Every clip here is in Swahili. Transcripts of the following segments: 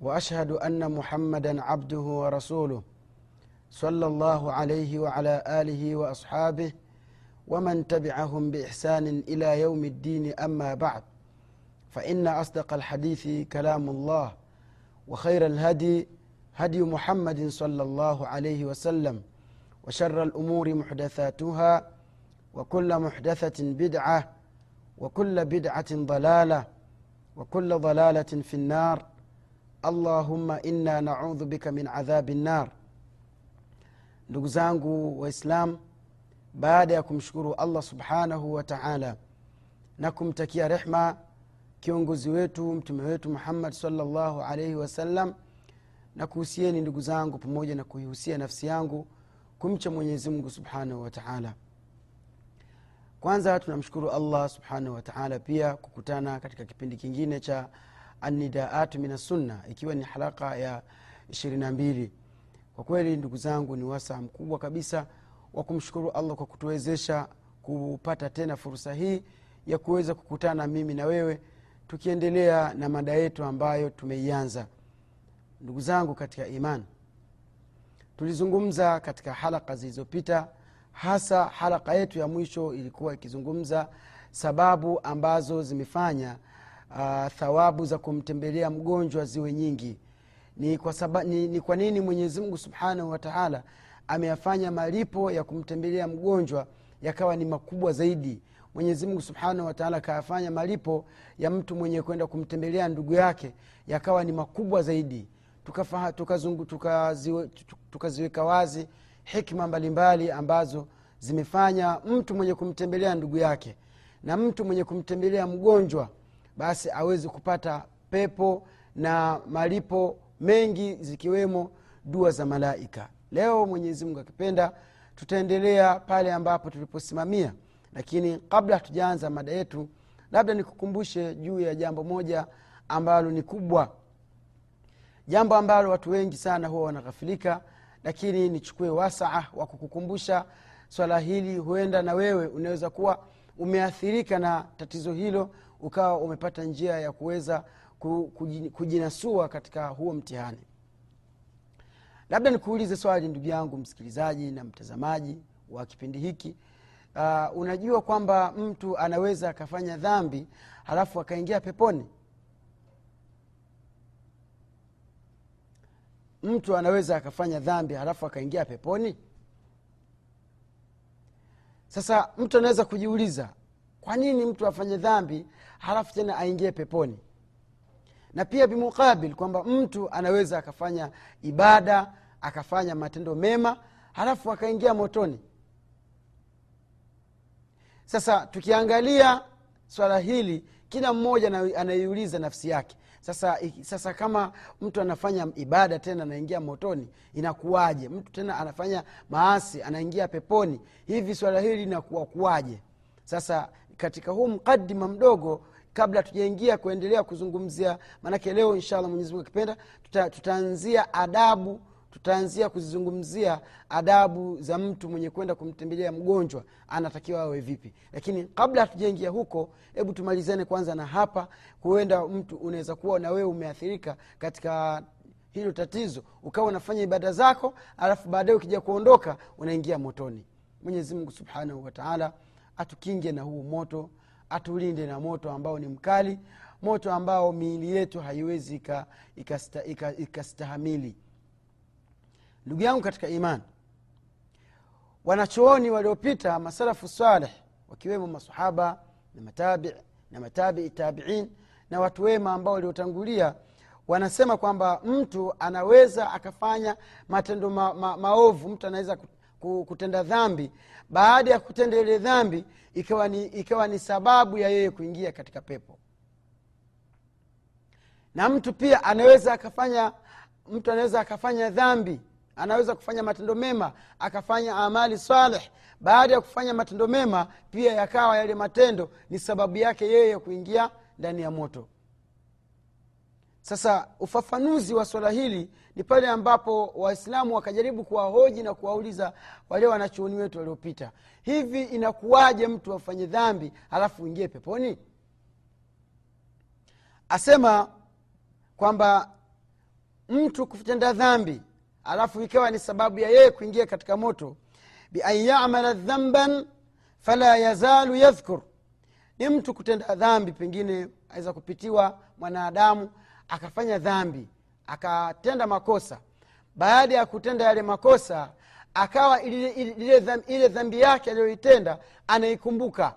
وأشهد أن محمدا عبده ورسوله صلى الله عليه وعلى آله وأصحابه ومن تبعهم بإحسان إلى يوم الدين أما بعد فإن أصدق الحديث كلام الله وخير الهدي هدي محمد صلى الله عليه وسلم وشر الأمور محدثاتها وكل محدثة بدعة وكل بدعة ضلالة وكل ضلالة في النار. allahumma inna naudhu bika min adhabi nnar ndugu zangu waislam baada ya kumshukuru allah subhanahu wa taala na kumtakia rehma kiongozi wetu mtume wetu muhammad salllahu alaihi wasallam na kuhusieni ndugu zangu pamoja na kuihusia nafsi yangu kumcha mwenyezimungu subhanahu wa taala. Kwanza tunamshukuru allah subhanahu wataala pia kukutana katika kipindi kingine cha anidaatu min assunna ikiwa ni haraka ya ishirini na mbili. Kwa kweli ndugu zangu ni wasaa mkubwa kabisa wa kumshukuru allah kwa kutuwezesha kupata tena fursa hii ya kuweza kukutana mimi na wewe tukiendelea na mada yetu ambayo tumeianza. Ndugu zangu katika iman tulizungumza katika halaka zilizopita hasa halaka yetu ya mwisho ilikuwa ikizungumza sababu ambazo zimefanya uh, thawabu za kumtembelea mgonjwa ziwe nyingi. Ni kwa, saba, ni, ni kwa nini mwenyezimngu subhanahu wataala ameyafanya malipo ya kumtembelea mgonjwa yakawa ni makubwa zaidi? Mwenyezimngu subhanahu wataala akayafanya malipo ya mtu mwenye kwenda kumtembelea ndugu yake yakawa ni makubwa zaidi. Tukaziweka tuka tuka tuka wazi hikma mbalimbali ambazo zimefanya mtu mwenye kumtembelea ndugu yake na mtu mwenye kumtembelea mgonjwa basi awezi kupata pepo na malipo mengi zikiwemo dua za malaika. Leo mwenyezi mungu akipenda tutaendelea pale ambapo tuliposimamia. Lakini kabla hatujaanza mada yetu labda nikukumbushe juu ya jambo moja ambalo ni kubwa. Jambo ambalo watu wengi sana huwa wanaghafilika lakini nichukue wasaa wa kukukumbusha swala hili. Huenda na wewe unaweza kuwa umeathirika na tatizo hilo ukawa umepata njia ya kuweza kujinasua katika huo mtihani. Labda nikuulize swali ndugu yangu msikilizaji na mtazamaji wa kipindi hiki. Uh, unajua kwamba mtu anaweza akafanya dhambi halafu akaingia peponi? Mtu anaweza akafanya dhambi halafu akaingia peponi? Sasa mtu anaweza kujiuliza kwa nini mtu afanye dhambi halafu tena aingie peponi? Na pia bimuqabil kwamba mtu anaweza akafanya ibada akafanya matendo mema halafu akaingia motoni. Sasa tukiangalia swala hili kila mmoja anaiuliza nafsi yake. Sasa sasa kama mtu anafanya ibada tena anaingia motoni inakuwaje? Mtu tena anafanya maasi anaingia peponi hivi swala hili linakuwa kuwaje? Sasa katika huu mkadima mdogo kabla tujaingia kuendelea kuzungumzia maanake leo inshallah mwenyezimungu akipenda tuta, adabu tutaanzia kuzizungumzia adabu za mtu mwenye kwenda kumtembelea mgonjwa anatakiwa awe vipi. Lakini kabla hatujaingia huko hebu tumalizane kwanza na hapa huenda mtu unaweza kuwa na wewe umeathirika katika hilo tatizo ukawa unafanya ibada zako alafu baadaye ukija kuondoka unaingia motoni. Mwenyezi mungu subhanahu wataala atukinge na huu moto atulinde na moto ambao ni mkali moto ambao miili yetu haiwezi ikastahamili ika, ika, ika ndugu yangu katika imani wanachooni waliopita masalafu saleh wakiwemo masahaba na matabii na matabii tabiin na watu wema ambao waliotangulia wanasema kwamba mtu anaweza akafanya matendo ma, ma, maovu mtu anaweza kutenda dhambi. Baada ya kutenda ile dhambi ikawa ni, ikawa ni sababu ya yeye kuingia katika pepo. Na mtu pia anaweza akafanya mtu anaweza akafanya dhambi anaweza kufanya matendo mema akafanya amali saleh. Baada ya kufanya matendo mema pia yakawa yale matendo ni sababu yake yeye kuingia ndani ya moto sasa ufafanuzi wa swala hili ni pale ambapo waislamu wakajaribu kuwahoji na kuwauliza wale wanachuoni wetu waliopita hivi inakuwaje mtu afanye dhambi halafu uingie peponi? Asema kwamba mtu kutenda dhambi alafu ikawa ni sababu ya yeye kuingia katika moto bian yamala dhamban fala yazalu yadhkur. Ni mtu kutenda dhambi pengine aweza kupitiwa mwanadamu akafanya dhambi akatenda makosa. Baada ya kutenda yale makosa akawa ile, dhambi, dhambi yake aliyoitenda anaikumbuka.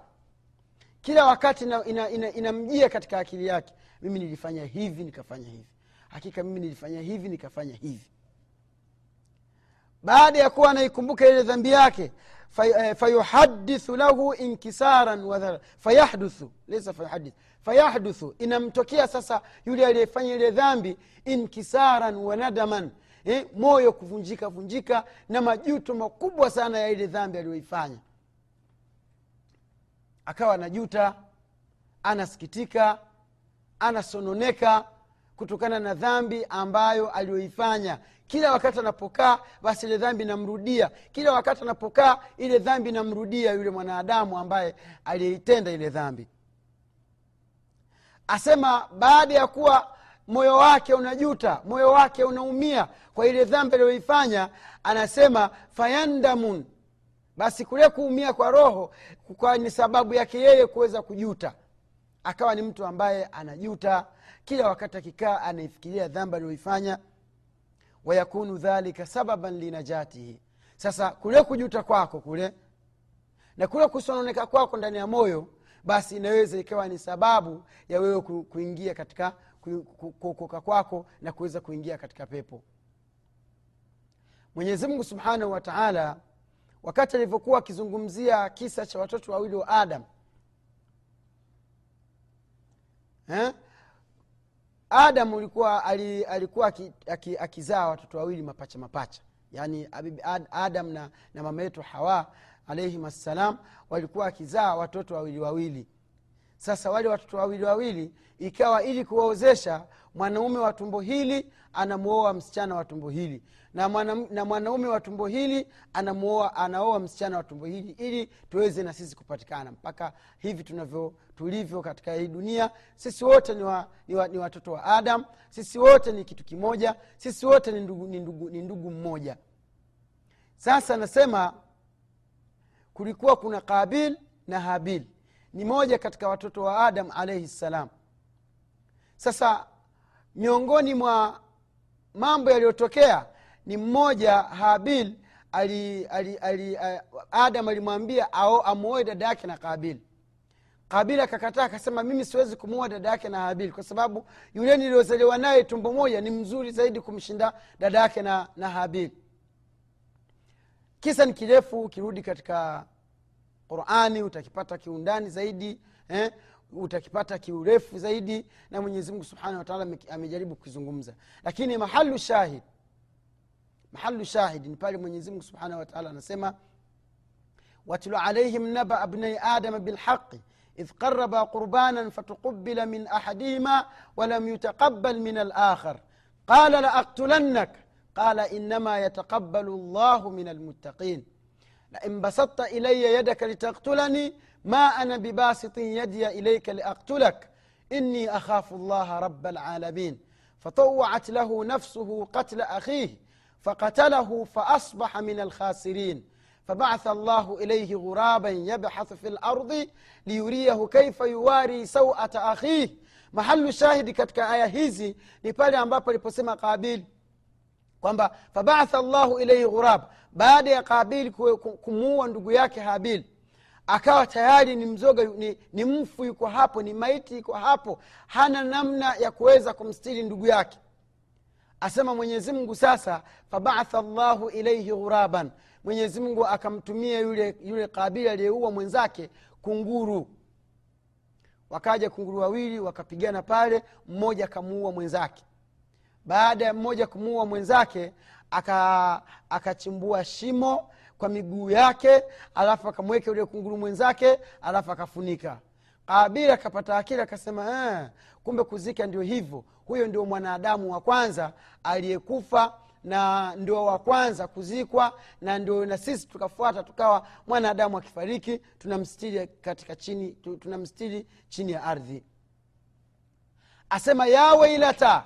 Kila wakati inamjia ina, ina, ina katika akili yake mimi nilifanya hivi nikafanya hivi. Hakika mimi nilifanya hivi nikafanya hivi. Baada ya kuwa anaikumbuka ile dhambi yake fayuhadithu lahu inkisaran wadhara fayahduthu lesa fayuhadith fayahduthu inamtokea sasa yule aliyefanya ile dhambi inkisaran wa nadaman. Eh, moyo kuvunjika vunjika na majuto makubwa sana ya ile dhambi aliyoifanya. Akawa anajuta anasikitika anasononeka kutokana na dhambi ambayo aliyoifanya. Kila wakati anapokaa basi ile dhambi namrudia kila wakati anapokaa ile dhambi namrudia yule mwanadamu ambaye aliyeitenda ile dhambi asema baada ya kuwa moyo wake unajuta moyo wake unaumia kwa ile dhambi aliyoifanya anasema fayandamun. Basi kule kuumia kwa roho kwa ni sababu yake yeye kuweza kujuta. Akawa ni mtu ambaye anajuta. Kila wakati akikaa anaifikiria dhambi aliyoifanya. Wayakunu dhalika sababan linajatihi sasa kule kujuta kwako kule na kule kusononeka kwako ndani ya moyo basi inaweza ikawa ni sababu ya wewe kuingia katika kuokoka kwako na kuweza kuingia katika pepo mwenyezimngu subhanahu wa taala wakati alivyokuwa akizungumzia kisa cha watoto wawili wa adam eh? adam ulikuwa alikuwa akizaa watoto wawili mapacha mapacha yaani adam na, na mama yetu hawa alaihim assalam walikuwa wakizaa watoto wawili wawili. Sasa wale watoto wawili wawili ikawa ili kuwaozesha mwanaume wa tumbo hili anamuoa msichana wa tumbo hili. Na, mwana, na mwanaume wa tumbo hili anamuoa anaoa msichana wa tumbo hili ili tuweze na sisi kupatikana. Mpaka hivi tunavyo tulivyo katika hii dunia sisi wote ni, wa, ni, wa, ni watoto wa adam sisi wote ni kitu kimoja sisi wote ni ndugu, ni ndugu, ni ndugu mmoja. Sasa nasema kulikuwa kuna kabil na habil. Ni moja katika watoto wa adam alaihi ssalam sasa miongoni mwa mambo yaliyotokea ni mmoja habil ali, ali, ali, adam alimwambia amuoe dada yake na qabil. Qabil akakataa akasema mimi siwezi kumuoa dada yake na habil kwa sababu yule niliozaliwa naye tumbo moja ni mzuri zaidi kumshinda dada yake na, na habil kisa ni kirefu ukirudi katika qurani utakipata kiundani zaidi eh? utakipata kiurefu zaidi na mwenyezi mungu subhanahu wataala amejaribu kukizungumza lakini mahalu shahid mahalu shahid ni pale mwenyezi subhanahu wataala anasema watlu alaihim naba abnai adama bilhaqi idh qaraba qurbanan fatuqubila min ahadihima walam yutaqabal min alakhar qala laaktulannak قال إنما يتقبل الله من المتقين. لئن بسطت إلي يدك لتقتلني ما أنا بباسط يدي إليك لأقتلك. إني أخاف الله رب العالمين. فطوعت له نفسه قتل أخيه فقتله فأصبح من الخاسرين. فبعث الله إليه غرابا يبحث في الأرض ليريه كيف يواري سوءة أخيه. mahalu shahidi katika aya hizi ni pale kabili kwamba fabaatha llahu ilaihi ghurab. Baada ya kabili kumuua ndugu yake habil akawa tayari ni mzoga ni, ni mfu yuko hapo ni maiti yuko hapo hana namna ya kuweza kumstiri ndugu yake. Asema mwenyezi mungu sasa fabaatha llahu ilaihi ghuraban. Mwenyezi mungu akamtumia yule, yule kabili aliyeua mwenzake kunguru. Wakaja kunguru wawili wakapigana pale mmoja akamuua mwenzake baada ya mmoja kumuua mwenzake aka- akachimbua shimo kwa miguu yake alafu akamweka yule kunguru mwenzake alafu akafunika. Kabil akapata akili akasema eh, kumbe kuzika ndio hivyo. Huyo ndio mwanadamu wa kwanza aliyekufa na ndio wa kwanza kuzikwa na ndio na sisi tukafuata tukawa mwanadamu akifariki tunamstiri katika chini tunamstiri chini ya ardhi. Asema ya wailata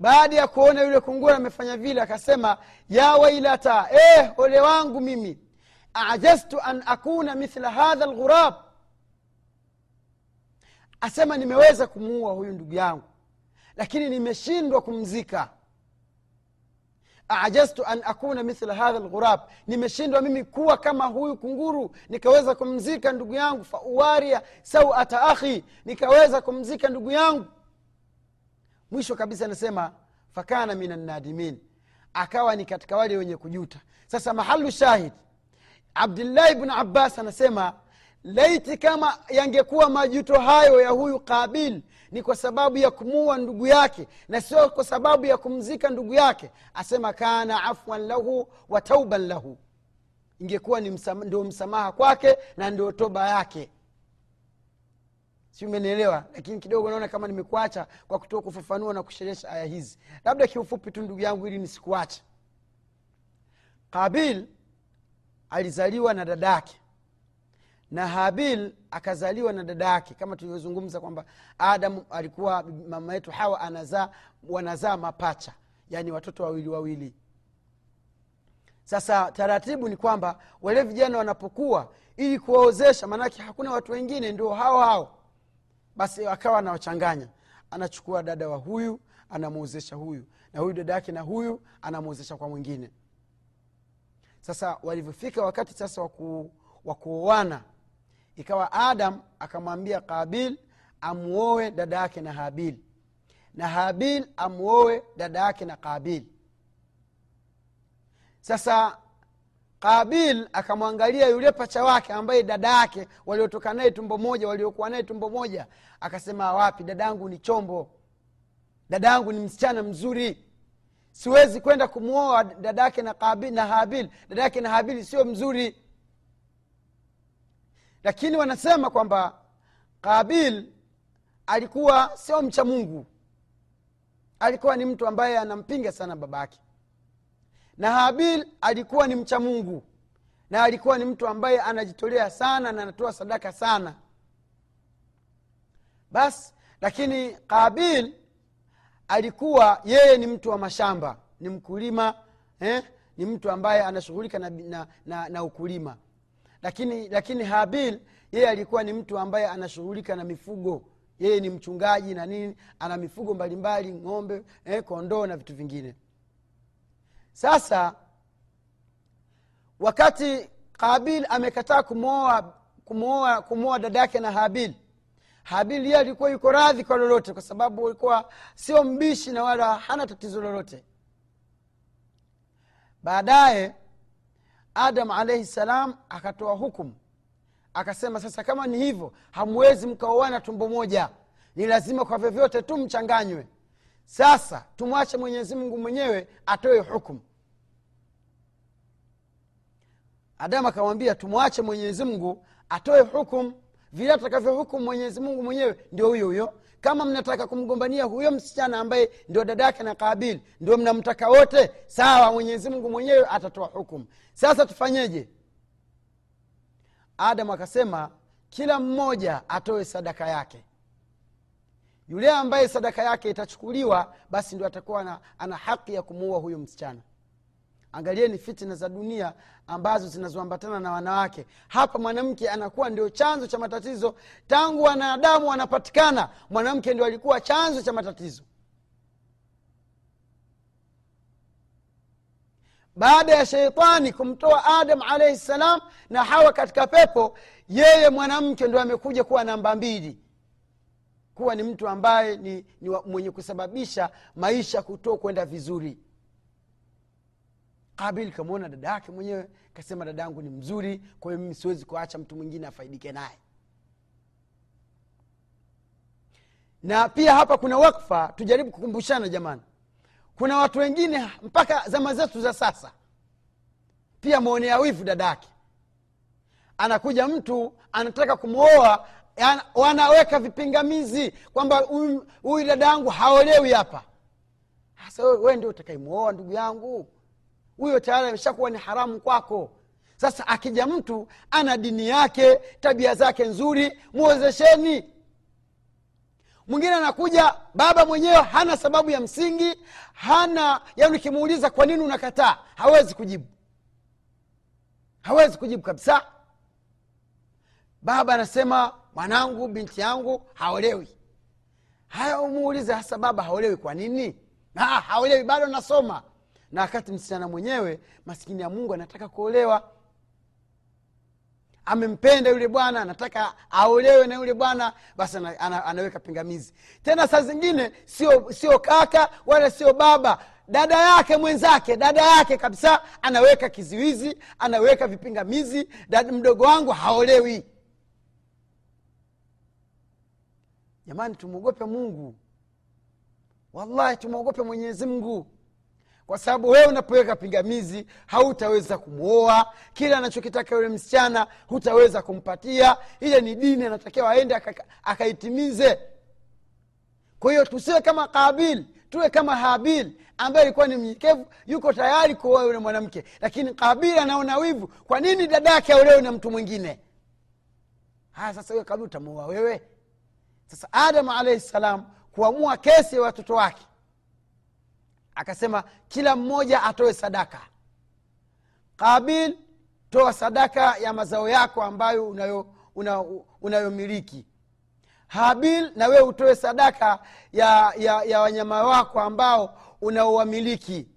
baada ya kuona yule kungura amefanya vile akasema ya wailata eh, ole wangu mimi ajaztu an akuna mithla hadha lghurab asema nimeweza kumuua huyu ndugu yangu lakini nimeshindwa kumzika. Ajaztu an akuna mithla hadha lghurab nimeshindwa mimi kuwa kama huyu kunguru nikaweza kumzika ndugu yangu fauwaria sauata akhi nikaweza kumzika ndugu yangu mwisho kabisa anasema fakana min annadimin akawa ni katika wale wenye kujuta. Sasa mahalu shahid abdullahi bnu abbas anasema laiti kama yangekuwa majuto hayo ya huyu qabil ni kwa sababu ya kumuua ndugu yake na sio kwa sababu ya kumzika ndugu yake asema kana afwan lahu wa tauban lahu. Ingekuwa ndio msamaha kwake na ndio toba yake si umenielewa lakini kidogo naona kama nimekuacha kwa kutoa kufafanua na kusherehesha aya hizi. Labda kiufupi tu ndugu yangu ili nisikuache. Kabil alizaliwa na dadake na habil akazaliwa na dada yake. Kama tulivyozungumza kwamba adamu alikuwa mama yetu hawa anazaa wanazaa mapacha yaani watoto wawili wawili. Sasa taratibu ni kwamba wale vijana wanapokuwa ili kuwaozesha maanake hakuna watu wengine ndio hao hao basi akawa anawachanganya. Anachukua dada wa huyu anamwozesha huyu. Na huyu dada yake na huyu anamwozesha kwa mwingine. Sasa walivyofika wakati sasa wa kuoana ikawa adam akamwambia kabil amuoe dada yake na habil. Na habil amuoe dada yake na kabil sasa qabil akamwangalia yule pacha wake ambaye dada yake waliotoka naye tumbo moja waliokuwa naye tumbo moja akasema wapi dadangu ni chombo. Dadangu ni msichana mzuri. Siwezi kwenda kumwoa dada yake na, na habil. Dada yake na habil sio mzuri. Lakini wanasema kwamba qabil alikuwa sio mcha mungu. Alikuwa ni mtu ambaye anampinga sana babake na habil alikuwa ni mcha mungu. Na alikuwa ni mtu ambaye anajitolea sana na anatoa sadaka sana. Basi lakini kabil alikuwa yeye ni mtu wa mashamba ni mkulima eh? ni mtu ambaye anashughulika na, na, na, na ukulima. Lakini lakini habil yeye alikuwa ni mtu ambaye anashughulika na mifugo. Yeye ni mchungaji na nini ana mifugo mbalimbali ng'ombe eh, kondoo na vitu vingine sasa wakati qabil amekataa kumwoa kumwoa kumwoa dada yake na habil habil yeye alikuwa yuko radhi kwa lolote kwa sababu alikuwa sio mbishi na wala hana tatizo lolote. Baadaye adam alaihi salam akatoa hukumu. Akasema sasa kama ni hivyo hamwezi mkaoana tumbo moja. Ni lazima kwa vyovyote tu mchanganywe. Sasa tumwache mwenyezi mungu mwenyewe atoe hukumu adamu akamwambia tumwache mwenyezi mungu atoe hukumu vile atakavyohukumu mwenyezi mungu mwenyewe ndio huyo huyo. Kama mnataka kumgombania huyo msichana ambaye ndio dada yake na kabil ndio mnamtaka wote sawa mwenyezi mungu mwenyewe atatoa hukumu sasa tufanyeje? Adamu akasema kila mmoja atoe sadaka yake. Yule ambaye sadaka yake itachukuliwa basi ndio atakuwa ana, ana haki ya kumuua huyo msichana angalieni fitna za dunia ambazo zinazoambatana na wanawake. Hapa mwanamke anakuwa ndio chanzo cha matatizo. Tangu wanadamu wanapatikana mwanamke ndio alikuwa chanzo cha matatizo. Baada ya sheitani kumtoa adam alaihi ssalam na hawa katika pepo yeye mwanamke ndo amekuja kuwa namba mbili. Kuwa ni mtu ambaye ni, ni mwenye kusababisha maisha kuto kwenda vizuri kabil kamwona dada yake mwenyewe kasema dada yangu ni mzuri kwa hiyo mimi siwezi kuacha mtu mwingine afaidike naye. Na pia hapa kuna wakfa tujaribu kukumbushana jamani. Kuna watu wengine mpaka zama zetu za sasa pia mwonea wivu dadake anakuja mtu anataka kumwoa wanaweka vipingamizi kwamba huyu dada yangu haolewi hapa. Sasa wewe ndio utakaimwoa ndugu yangu huyo tayari ameshakuwa ni haramu kwako. Sasa akija mtu ana dini yake tabia zake nzuri mwozesheni mwingine anakuja baba mwenyewe hana sababu ya msingi hana yani ukimuuliza kwa nini unakataa hawezi kujibu. Hawezi kujibu kabisa. Baba anasema mwanangu binti yangu haolewi. Haya umuulize hasa baba haolewi kwa nini? Ha, haolewi bado nasoma na wakati msichana mwenyewe maskini ya mungu anataka kuolewa. Amempenda yule bwana anataka aolewe na yule bwana basi ana, ana, anaweka pingamizi. Tena saa zingine sio sio kaka wala sio baba dada yake mwenzake dada yake kabisa anaweka kiziwizi anaweka vipingamizi mdogo wangu haolewi. Jamani tumwogope mungu. Wallahi tumwogope mwenyezi mungu kwa sababu wewe unapoweka pingamizi hautaweza kumwoa kile anachokitaka yule msichana hutaweza kumpatia. Ile ni dini anatakiwa aende akaitimize. Kwa hiyo tusiwe kama kabil tuwe kama habil ambaye ilikuwa ni mnyenyekevu yuko tayari kuoa yule mwanamke. Lakini kabil anaona wivu kwa nini dada yake aulewe na mtu mwingine? Haya sasa huyo kabil utamuoa wewe? Sasa adamu alaihi salam kuamua kesi ya watoto wake akasema kila mmoja atoe sadaka. Qabil toa sadaka ya mazao yako ambayo unayomiliki una, unayomiliki. habil na wewe utoe sadaka ya, ya, ya wanyama wako ambao unaowamiliki.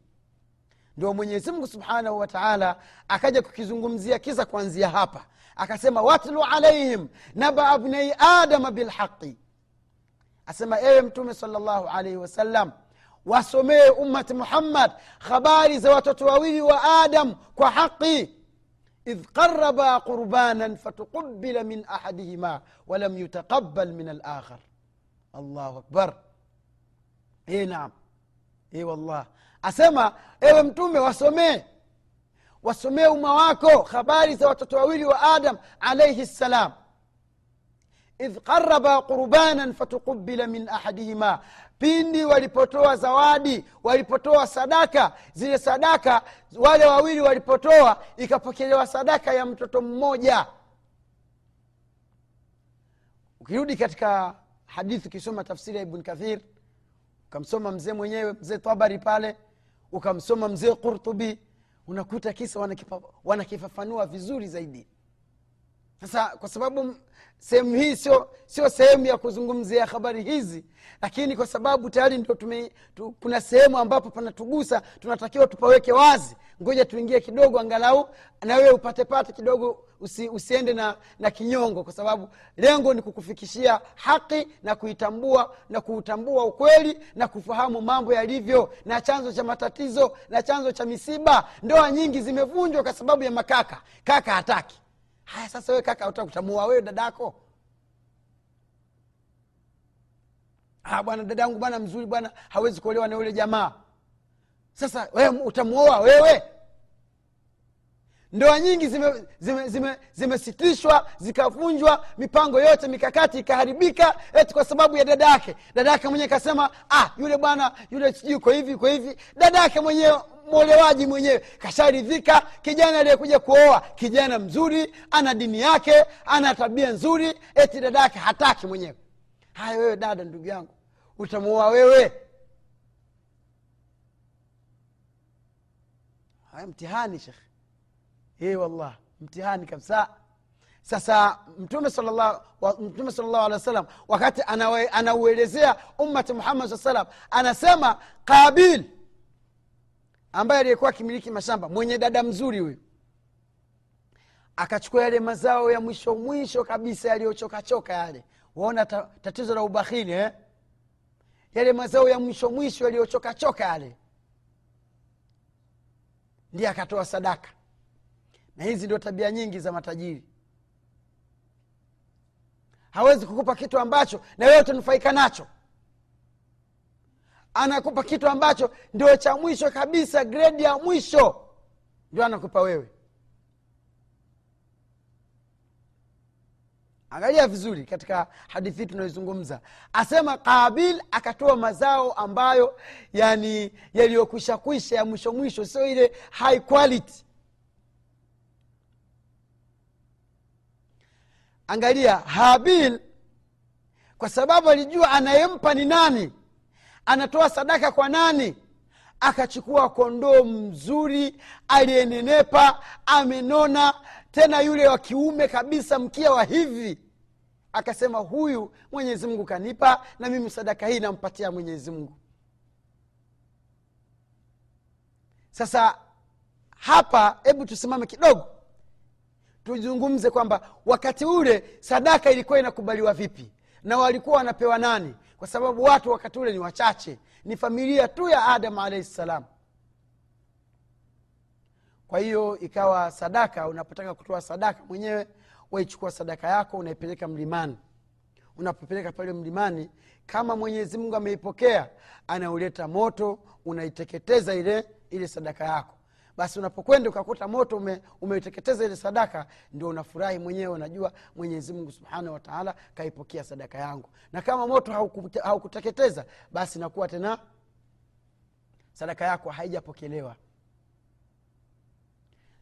Ndio mwenyezimngu subhanahu wataala akaja kukizungumzia kisa kuanzia hapa. Akasema watlu alaihim naba abnai adama bilhaqi asema ewe mtume salllahu alaihi wasallam wasomee ummati muhammad habari za watoto wawili wa adam kwa haqi idh qaraba qurbanan fatuqubila min ahadihima walam yutaqabal min alakhar allahu akbar e naam e wallah asema ewe mtume wasomee wasomee umma wako habari za watoto wawili wa adam alaihi ssalam idh qaraba qurbanan fatuqubila min ahadihima pindi walipotoa zawadi walipotoa sadaka zile sadaka wale wawili walipotoa ikapokelewa sadaka ya mtoto mmoja. Ukirudi katika hadithi ukisoma tafsiri ya ibn kathir ukamsoma mzee mwenyewe mzee tabari pale ukamsoma mzee qurtubi unakuta kisa wanakifafanua vizuri zaidi sasa kwa sababu sehemu hii sio sio sehemu ya kuzungumzia habari hizi lakini kwa sababu tayari ndio tu, kuna sehemu ambapo panatugusa tunatakiwa tupaweke wazi. Ngoja tuingie kidogo angalau na wewe upatepate kidogo usi, usiende na, na kinyongo kwa sababu lengo ni kukufikishia haki na kuitambua na kuutambua ukweli na kufahamu mambo yalivyo na chanzo cha matatizo na chanzo cha misiba. Ndoa nyingi zimevunjwa kwa sababu ya makaka. Kaka hataki haya sasa wewe kaka utakutamua wewe dadako. Ah, bwana dada yangu bwana mzuri bwana hawezi kuolewa na yule jamaa. Sasa wewe utamuoa wewe? Ndoa nyingi zimesitishwa zime, zime, zime zikavunjwa mipango yote mikakati ikaharibika eti kwa sababu ya dada yake dada yake mwenyewe kasema ah, yule bwana yule sijui kwa hivi kwa hivi. Dada yake mwenyewe mwolewaji mwenyewe. Kasharidhika kijana aliyekuja kuoa kijana mzuri ana dini yake ana tabia nzuri eti dada yake hataki mwenyewe. Haya wewe dada ndugu yangu utamuoa wewe. Haya mtihani shekhe e wallah mtihani kabisa. Sasa mtume mtume salllahu alehi wa sallam wakati anauelezea ummati muhammad saa salam anasema qabil ambaye aliyekuwa akimiliki mashamba mwenye dada mzuri huyu akachukua yale mazao ya mwisho mwisho kabisa yaliyochokachoka yale. Waona ta, tatizo la ubakhili eh? yale mazao ya mwisho mwisho yaliyochokachoka yale. Ndiye akatoa sadaka. Na hizi ndio tabia nyingi za matajiri. Hawezi kukupa kitu ambacho na wewe utanufaika nacho anakupa kitu ambacho ndio cha mwisho kabisa gredi ya mwisho. Ndio anakupa wewe. Angalia vizuri katika hadithi hii tunayoizungumza. Asema kabil akatoa mazao ambayo yani yaliyokwisha kwisha ya mwisho mwisho sio ile high quality. Angalia habil kwa sababu alijua anayempa ni nani anatoa sadaka kwa nani? Akachukua kondoo mzuri aliyenenepa amenona tena yule wa kiume kabisa mkia wa hivi. Akasema huyu mwenyezi mungu kanipa na mimi sadaka hii nampatia mwenyezi mungu. Sasa hapa hebu tusimame kidogo. Tuzungumze kwamba wakati ule sadaka ilikuwa inakubaliwa vipi? Na walikuwa wanapewa nani kwa sababu watu wakati ule ni wachache. Ni familia tu ya adamu alaihi ssalam kwa hiyo ikawa sadaka unapotaka kutoa sadaka mwenyewe waichukua sadaka yako unaipeleka mlimani. Unapopeleka pale mlimani kama mwenyezi mungu ameipokea anauleta moto unaiteketeza ile ile sadaka yako basi unapokwenda ukakuta moto ume, umeiteketeza ile sadaka ndio unafurahi mwenyewe unajua mwenyezi mungu subhanahu wataala kaipokea sadaka yangu. Na kama moto haukuteketeza haukuteketeza basi nakuwa tena sadaka yako haijapokelewa.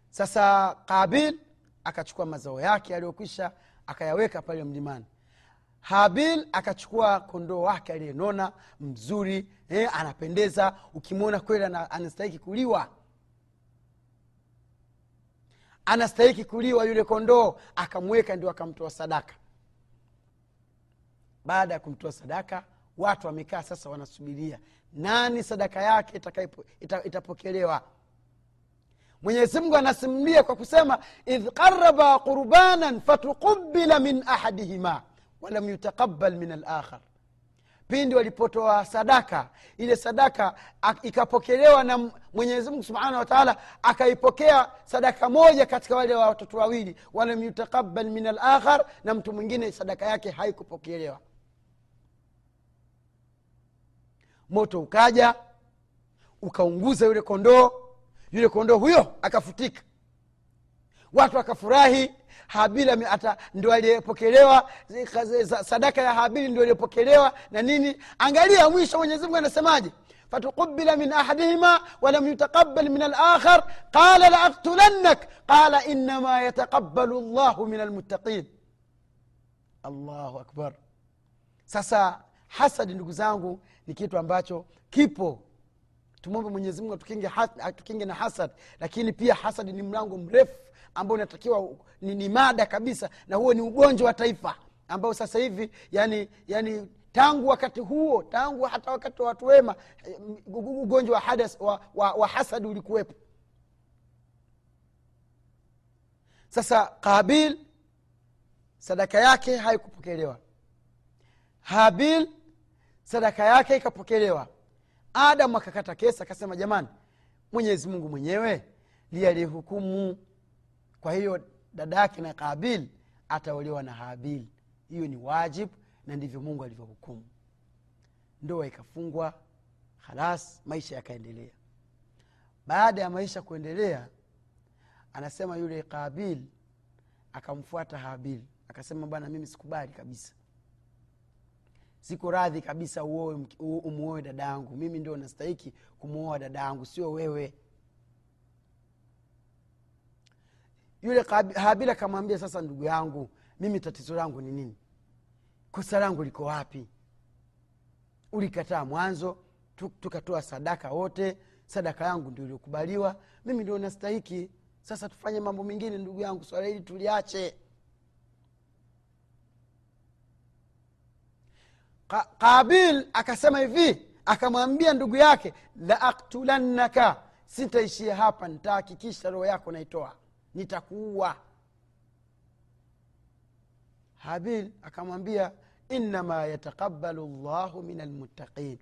Sasa kabil akachukua mazao yake aliyokwisha akayaweka pale mlimani. Habil akachukua kondoo wake aliyenona mzuri eh, anapendeza. Ukimwona kweli ana- anastahiki kuliwa anastahiki kuliwa yule kondoo akamweka ndio akamtoa sadaka. Baada ya kumtoa sadaka watu wamekaa sasa wanasubiria nani sadaka yake itakapo- ita, itapokelewa? Mwenyezimungu anasimulia kwa kusema idh qaraba qurbanan fatukubila min ahadihima walam yutaqabal min alakhar pindi walipotoa sadaka ile sadaka ikapokelewa na M- mwenyezi mungu subhanahu wa taala akaipokea sadaka moja katika wale wa watoto wawili. Walam yutaqabal min alakhar na mtu mwingine sadaka yake haikupokelewa. Moto ukaja ukaunguza yule kondoo yule kondoo huyo akafutika. Watu wakafurahi habili ata- ndo aliyepokelewa sadaka ya habili ndo aliyopokelewa na nini? Angalia mwisho mwenyezi mungu anasemaje? Fatukubila min ahadihima walam yutaqabal min alakhar qala laaktulannak qala inama yataqabalu llahu min almuttaqin. Allahu akbar. Sasa hasadi ndugu zangu ni kitu ambacho kipo. Tumwombe mwenyezimungu atukinge na hasad lakini pia hasadi ni mlango mrefu ambao unatakiwa ni, ni mada kabisa na huo ni ugonjwa wa taifa ambao sasa hivi yani yani tangu wakati huo tangu hata wakati wa watu wema eh, ugonjwa wa, wa, wa, hasadi ulikuwepo. Sasa kabil sadaka yake haikupokelewa. Habil sadaka yake ikapokelewa. Adamu akakata kesa akasema jamani mwenyezi mungu mwenyewe liyalihukumu kwa hiyo dada yake na kabil ataolewa na habil. Hiyo ni wajib na ndivyo mungu alivyohukumu. Ndoa ikafungwa halas maisha yakaendelea. Baada ya maisha kuendelea anasema yule kabil akamfuata habil. Akasema bwana mimi sikubali kabisa. Siko radhi kabisa umuoe dada yangu. Mimi ndio nastahiki kumwoa dada yangu sio wewe yule habili akamwambia sasa ndugu yangu mimi tatizo langu ni nini? Kosa langu liko wapi? Ulikataa mwanzo tukatoa sadaka wote sadaka yangu ndio iliokubaliwa mimi ndio nastahiki. Sasa tufanye mambo mengine ndugu yangu swala hili tuliache. Ka- kabil akasema hivi akamwambia ndugu yake la aktulannaka sitaishia hapa nitahakikisha roho yako naitoa nitakuua. Habil akamwambia innama yataqabalu llahu min almuttaqin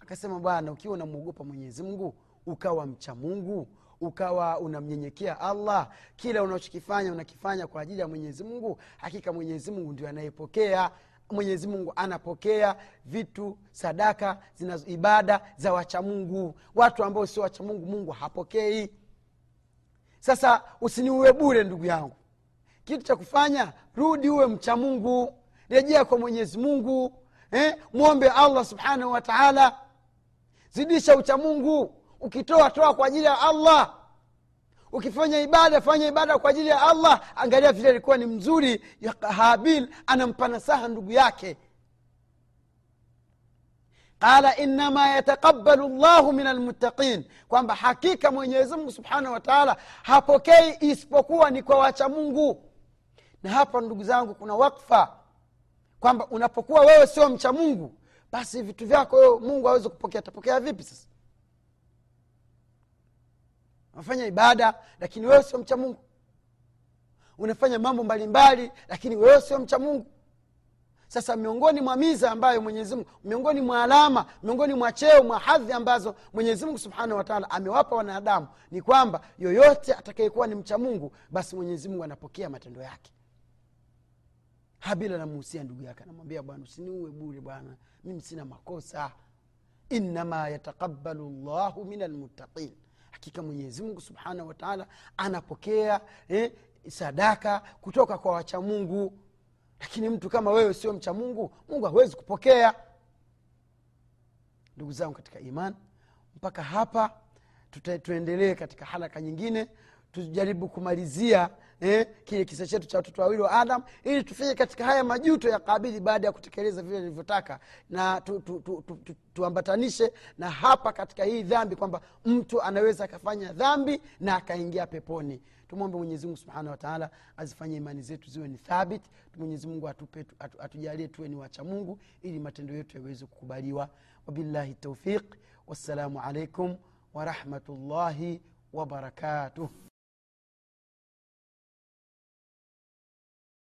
akasema bwana ukiwa unamwogopa mwenyezi mungu ukawa mcha mungu ukawa unamnyenyekea allah kila unachokifanya unakifanya kwa ajili ya mwenyezi mungu hakika mwenyezi mungu ndio anayepokea. Mwenyezi mungu anapokea vitu sadaka zinazo ibada za wachamungu watu ambao sio wachamungu mungu hapokei sasa usiniuwe bure ndugu yangu. Kitu cha kufanya rudi uwe mcha mungu. Rejea kwa mwenyezi mungu eh? mwombe allah subhanahu wa taala. Zidisha ucha mungu. Ukitoa toa kwa ajili ya allah. Ukifanya ibada fanya ibada kwa ajili ya allah. Angalia vile alikuwa ni mzuri. Ya habil anampa nasaha ndugu yake qala innama yataqabalu llahu min almuttaqin kwamba hakika mwenyezimungu subhanahu wa taala hapokei isipokuwa ni kwa wacha mungu. Na hapa ndugu zangu kuna wakfa. Kwamba unapokuwa wewe sio mcha mungu basi vitu vyako wewe mungu aweze kupokea. Atapokea vipi sasa? Unafanya ibada lakini wewe sio mcha mungu. Unafanya mambo mbalimbali lakini wewe sio mcha mungu sasa miongoni mwa miza ambayo mwenyezimungu miongoni mwa alama miongoni mwa cheo mwa hadhi ambazo mwenyezimungu subhanahu wataala amewapa wanadamu ni kwamba yoyote atakayekuwa ni mcha mungu basi mwenyezimungu anapokea matendo yake. Habila anamuhusia ndugu yake anamwambia bwana usiniue bure bwana mimi sina makosa. Innama yataqabalu llahu min almuttaqin hakika mwenyezimungu subhanahu wataala anapokea eh, sadaka kutoka kwa wachamungu mungu lakini mtu kama wewe sio mcha mungu mungu hawezi kupokea. Ndugu zangu katika iman mpaka hapa tuendelee katika haraka nyingine. Tujaribu kumalizia eh, kile kisa chetu cha watoto wawili wa adam ili tufike katika haya majuto ya kabili baada ya kutekeleza vile nilivyotaka. Na tuambatanishe tu, tu, tu, tu na hapa katika hii dhambi kwamba mtu anaweza akafanya dhambi na akaingia peponi tumwombe mwenyezimungu subhanahu wataala azifanye imani zetu ziwe ni thabit. Mwenyezimungu atupe atu, atujalie tuwe ni wacha mungu ili matendo yetu yaweze kukubaliwa. Wabillahi taufiq wassalamu alaikum warahmatullahi wabarakatuh